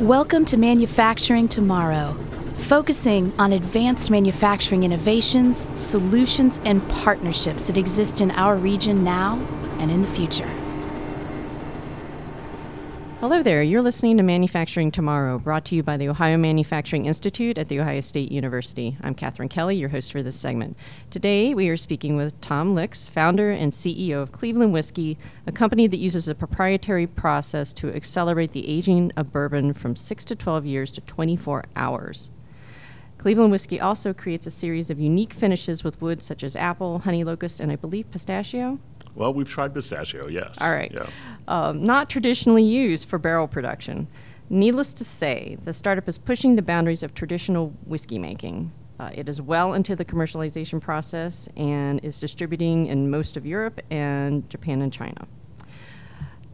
Welcome to Manufacturing Tomorrow, focusing on advanced manufacturing innovations, solutions, and partnerships that exist in our region now and in the future. Hello there. You're listening to Manufacturing Tomorrow, brought to you by the Ohio Manufacturing Institute at The Ohio State University. I'm Katherine Kelly, your host for this segment. Today, we are speaking with Tom Lix, founder and CEO of Cleveland Whiskey, a company that uses a proprietary process to accelerate the aging of bourbon from 6 to 12 years to 24 hours. Cleveland Whiskey also creates a series of unique finishes with woods such as apple, honey locust, and I believe pistachio. Well, we've tried pistachio, yes. All right. Yeah. Um, not traditionally used for barrel production. Needless to say, the startup is pushing the boundaries of traditional whiskey making. Uh, it is well into the commercialization process and is distributing in most of Europe and Japan and China.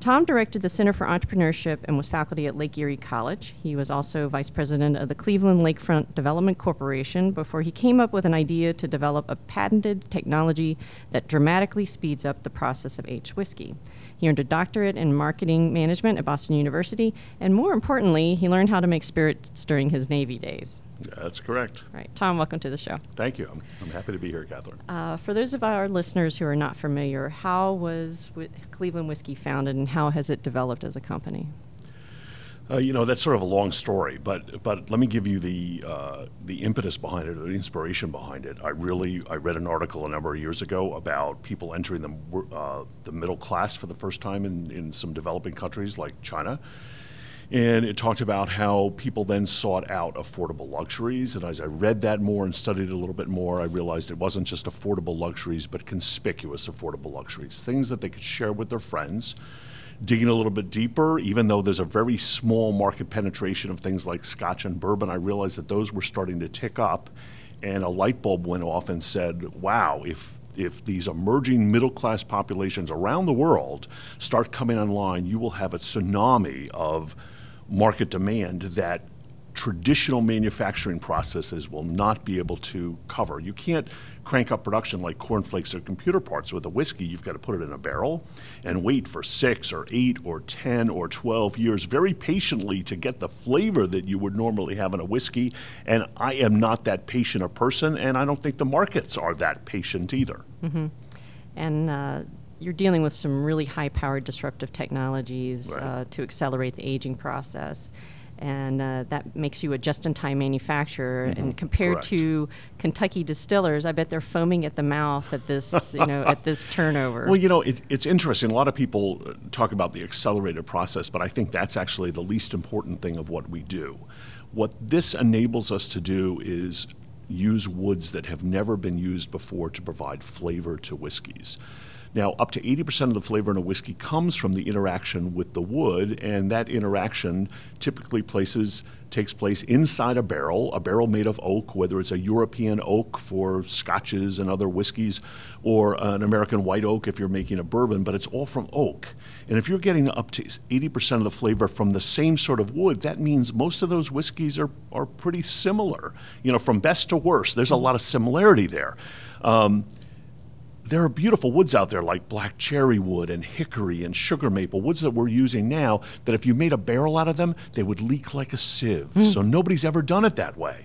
Tom directed the Center for Entrepreneurship and was faculty at Lake Erie College. He was also vice president of the Cleveland Lakefront Development Corporation before he came up with an idea to develop a patented technology that dramatically speeds up the process of aged whiskey. He earned a doctorate in marketing management at Boston University, and more importantly, he learned how to make spirits during his Navy days. That's correct. All right, Tom, welcome to the show. Thank you. I'm, I'm happy to be here, Catherine. Uh, for those of our listeners who are not familiar, how was Cleveland Whiskey founded and how has it developed as a company? Uh, you know, that's sort of a long story, but but let me give you the uh, the impetus behind it, or the inspiration behind it. I really I read an article a number of years ago about people entering the uh, the middle class for the first time in, in some developing countries like China. And it talked about how people then sought out affordable luxuries. And as I read that more and studied it a little bit more, I realized it wasn't just affordable luxuries, but conspicuous affordable luxuries, things that they could share with their friends. Digging a little bit deeper, even though there's a very small market penetration of things like scotch and bourbon, I realized that those were starting to tick up. And a light bulb went off and said, wow, if if these emerging middle class populations around the world start coming online, you will have a tsunami of market demand that traditional manufacturing processes will not be able to cover. You can't crank up production like cornflakes or computer parts with a whiskey. You've got to put it in a barrel and wait for six or eight or 10 or 12 years very patiently to get the flavor that you would normally have in a whiskey. And I am not that patient a person, and I don't think the markets are that patient either. And uh, you're dealing with some really high powered disruptive technologies Right. uh, to accelerate the aging process. And uh, that makes you a just in time manufacturer. And compared Correct. to Kentucky distillers, I bet they're foaming at the mouth at this, you know, at this turnover. Well, you know, it, it's interesting. A lot of people uh, talk about the accelerated process, but I think that's actually the least important thing of what we do. What this enables us to do is use woods that have never been used before to provide flavor to whiskeys. Now, up to 80% of the flavor in a whiskey comes from the interaction with the wood, and that interaction typically places takes place inside a barrel, a barrel made of oak, whether it's a European oak for scotches and other whiskeys, or an American white oak if you're making a bourbon, but it's all from oak. And if you're getting up to 80% of the flavor from the same sort of wood, that means most of those whiskeys are, are pretty similar. You know, from best to worst, there's a lot of similarity there. Um, there are beautiful woods out there like black cherry wood and hickory and sugar maple, woods that we're using now that if you made a barrel out of them, they would leak like a sieve. So nobody's ever done it that way.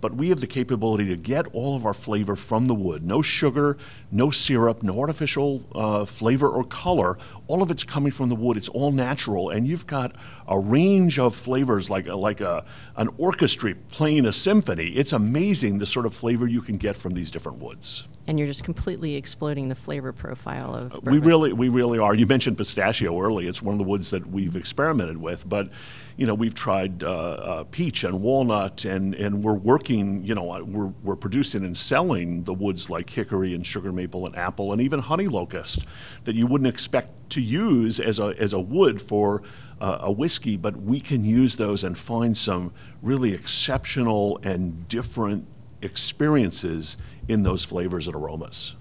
But we have the capability to get all of our flavor from the wood. No sugar, no syrup, no artificial uh, flavor or color. All of it's coming from the wood. It's all natural, and you've got a range of flavors like like a an orchestra playing a symphony. It's amazing the sort of flavor you can get from these different woods. and you're just completely exploding the flavor profile of We really, we really are. You mentioned pistachio early. It's one of the woods that we've experimented with, but you know we've tried uh, uh, peach and walnut, and, and we're working. You know, uh, we're we're producing and selling the woods like hickory and sugar maple and apple and even honey locust that you wouldn't expect to use as a as a wood for. Uh, a whiskey, but we can use those and find some really exceptional and different experiences in those flavors and aromas.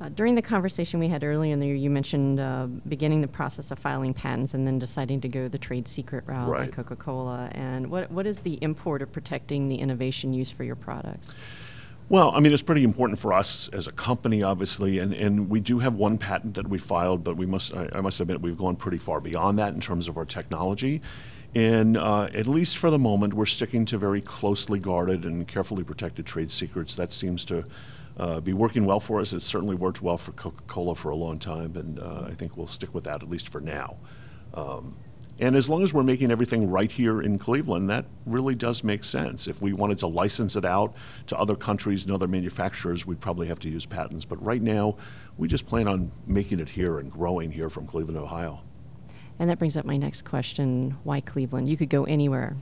Uh, during the conversation we had earlier in the year, you mentioned uh, beginning the process of filing patents and then deciding to go the trade secret route Right. like Coca Cola. And what, what is the import of protecting the innovation used for your products? Well, I mean, it's pretty important for us as a company, obviously, and, and we do have one patent that we filed, but we must, I, I must admit, we've gone pretty far beyond that in terms of our technology. And uh, at least for the moment, we're sticking to very closely guarded and carefully protected trade secrets. That seems to uh, be working well for us. It's certainly worked well for Coca Cola for a long time, and uh, I think we'll stick with that at least for now. Um, and as long as we're making everything right here in Cleveland, that really does make sense. If we wanted to license it out to other countries and other manufacturers, we'd probably have to use patents. But right now, we just plan on making it here and growing here from Cleveland, Ohio. And that brings up my next question why Cleveland? You could go anywhere.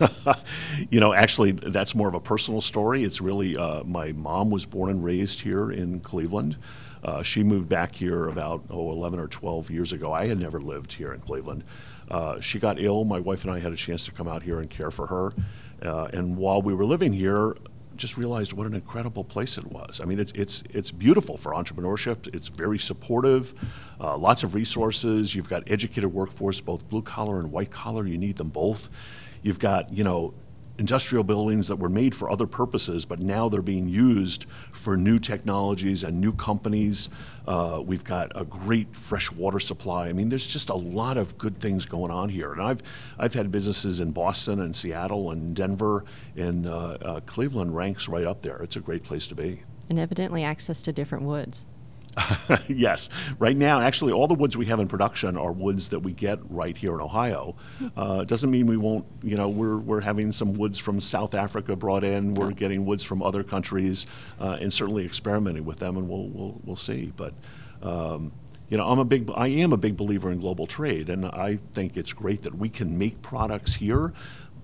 you know, actually, that's more of a personal story. It's really uh, my mom was born and raised here in Cleveland. Uh, she moved back here about, oh, 11 or 12 years ago. I had never lived here in Cleveland. Uh, she got ill. My wife and I had a chance to come out here and care for her. Uh, and while we were living here, just realized what an incredible place it was. I mean, it's it's it's beautiful for entrepreneurship. It's very supportive, uh, lots of resources. You've got educated workforce, both blue collar and white collar. You need them both. You've got you know industrial buildings that were made for other purposes, but now they're being used for new technologies and new companies. Uh, we've got a great fresh water supply. I mean, there's just a lot of good things going on here. And I've, I've had businesses in Boston and Seattle and Denver, and uh, uh, Cleveland ranks right up there. It's a great place to be. And evidently, access to different woods. yes. Right now, actually, all the woods we have in production are woods that we get right here in Ohio. Uh, doesn't mean we won't, you know, we're, we're having some woods from South Africa brought in. We're getting woods from other countries uh, and certainly experimenting with them, and we'll, we'll, we'll see. But, um, you know, I'm a big, I am a big believer in global trade, and I think it's great that we can make products here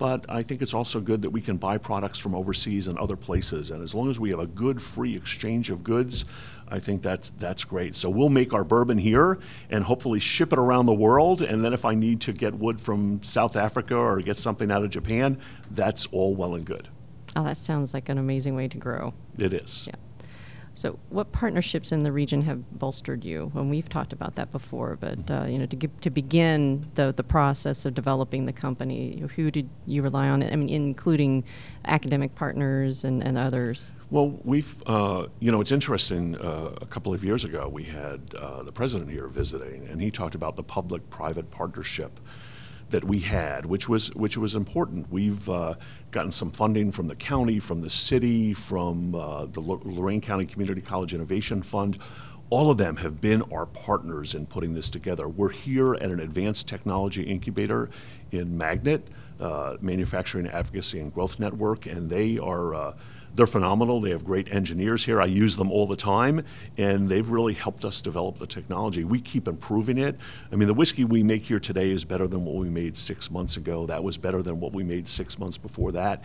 but I think it's also good that we can buy products from overseas and other places. And as long as we have a good free exchange of goods, I think that's that's great. So we'll make our bourbon here and hopefully ship it around the world. And then if I need to get wood from South Africa or get something out of Japan, that's all well and good. Oh, that sounds like an amazing way to grow. It is. Yeah. So, what partnerships in the region have bolstered you? And we've talked about that before, but uh, you know, to give, to begin the the process of developing the company, who did you rely on? I mean, including academic partners and, and others. Well, we've, uh, you know, it's interesting. Uh, a couple of years ago, we had uh, the president here visiting, and he talked about the public-private partnership that we had, which was which was important. We've uh, gotten some funding from the county, from the city, from uh, the Lorain County Community College Innovation Fund. All of them have been our partners in putting this together. We're here at an advanced technology incubator in Magnet, uh, Manufacturing Advocacy and Growth Network, and they are uh, they're phenomenal. They have great engineers here. I use them all the time, and they've really helped us develop the technology. We keep improving it. I mean, the whiskey we make here today is better than what we made six months ago. That was better than what we made six months before that.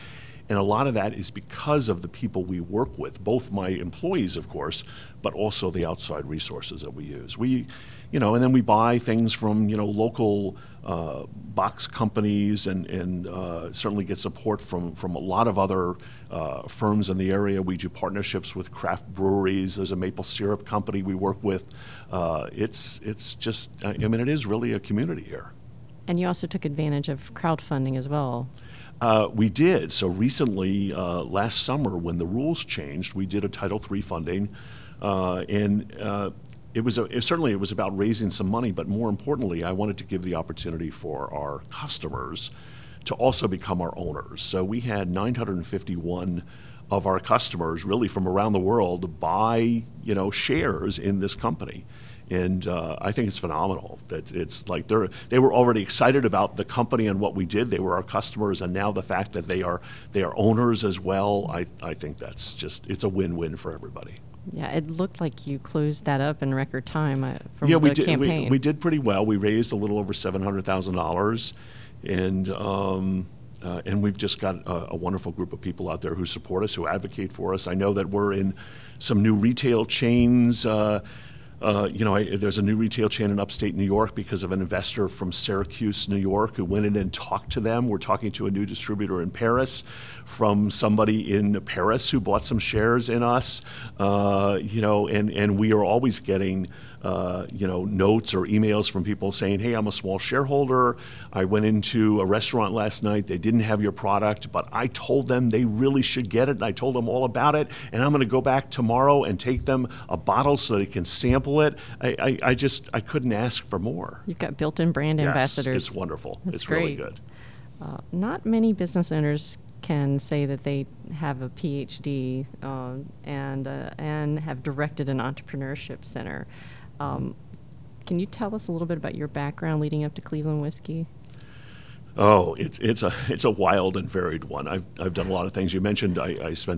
And a lot of that is because of the people we work with, both my employees, of course, but also the outside resources that we use. We, you know, and then we buy things from, you know, local uh, box companies and, and uh, certainly get support from, from a lot of other uh, firms in the area. We do partnerships with craft breweries. There's a maple syrup company we work with. Uh, it's, it's just, I mean, it is really a community here. And you also took advantage of crowdfunding as well. Uh, we did. So recently, uh, last summer, when the rules changed, we did a Title III funding, uh, and uh, it was a, it, certainly it was about raising some money. But more importantly, I wanted to give the opportunity for our customers to also become our owners. So we had 951 of our customers, really from around the world, buy you know shares in this company and uh, I think it's phenomenal that it's like they're they were already excited about the company and what we did. They were our customers, and now the fact that they are they are owners as well. I I think that's just it's a win-win for everybody. Yeah, it looked like you closed that up in record time uh, from yeah, the we did, campaign. We, we did pretty well. We raised a little over seven hundred thousand dollars, and. Um, uh, and we've just got a, a, wonderful group of people out there who support us, who advocate for us. I know that we're in some new retail chains. Uh, uh, you know, I, there's a new retail chain in upstate New York because of an investor from Syracuse, New York, who went in and talked to them. We're talking to a new distributor in Paris from somebody in Paris who bought some shares in us. Uh, you know, and, and we are always getting uh, you know, notes or emails from people saying, "Hey, I'm a small shareholder. I went into a restaurant last night. They didn't have your product, but I told them they really should get it, and I told them all about it. And I'm going to go back tomorrow and take them a bottle so they can sample it. I, I, I just I couldn't ask for more. You've got built-in brand Yes, ambassadors. it's wonderful. That's it's really good. Uh, not many business owners can say that they have a PhD uh, and uh, and have directed an entrepreneurship center. Um, can you tell us a little bit about your background leading up to Cleveland Whiskey? Oh, it's it's a it's a wild and varied one. I've I've done a lot of things. You mentioned I, I spent some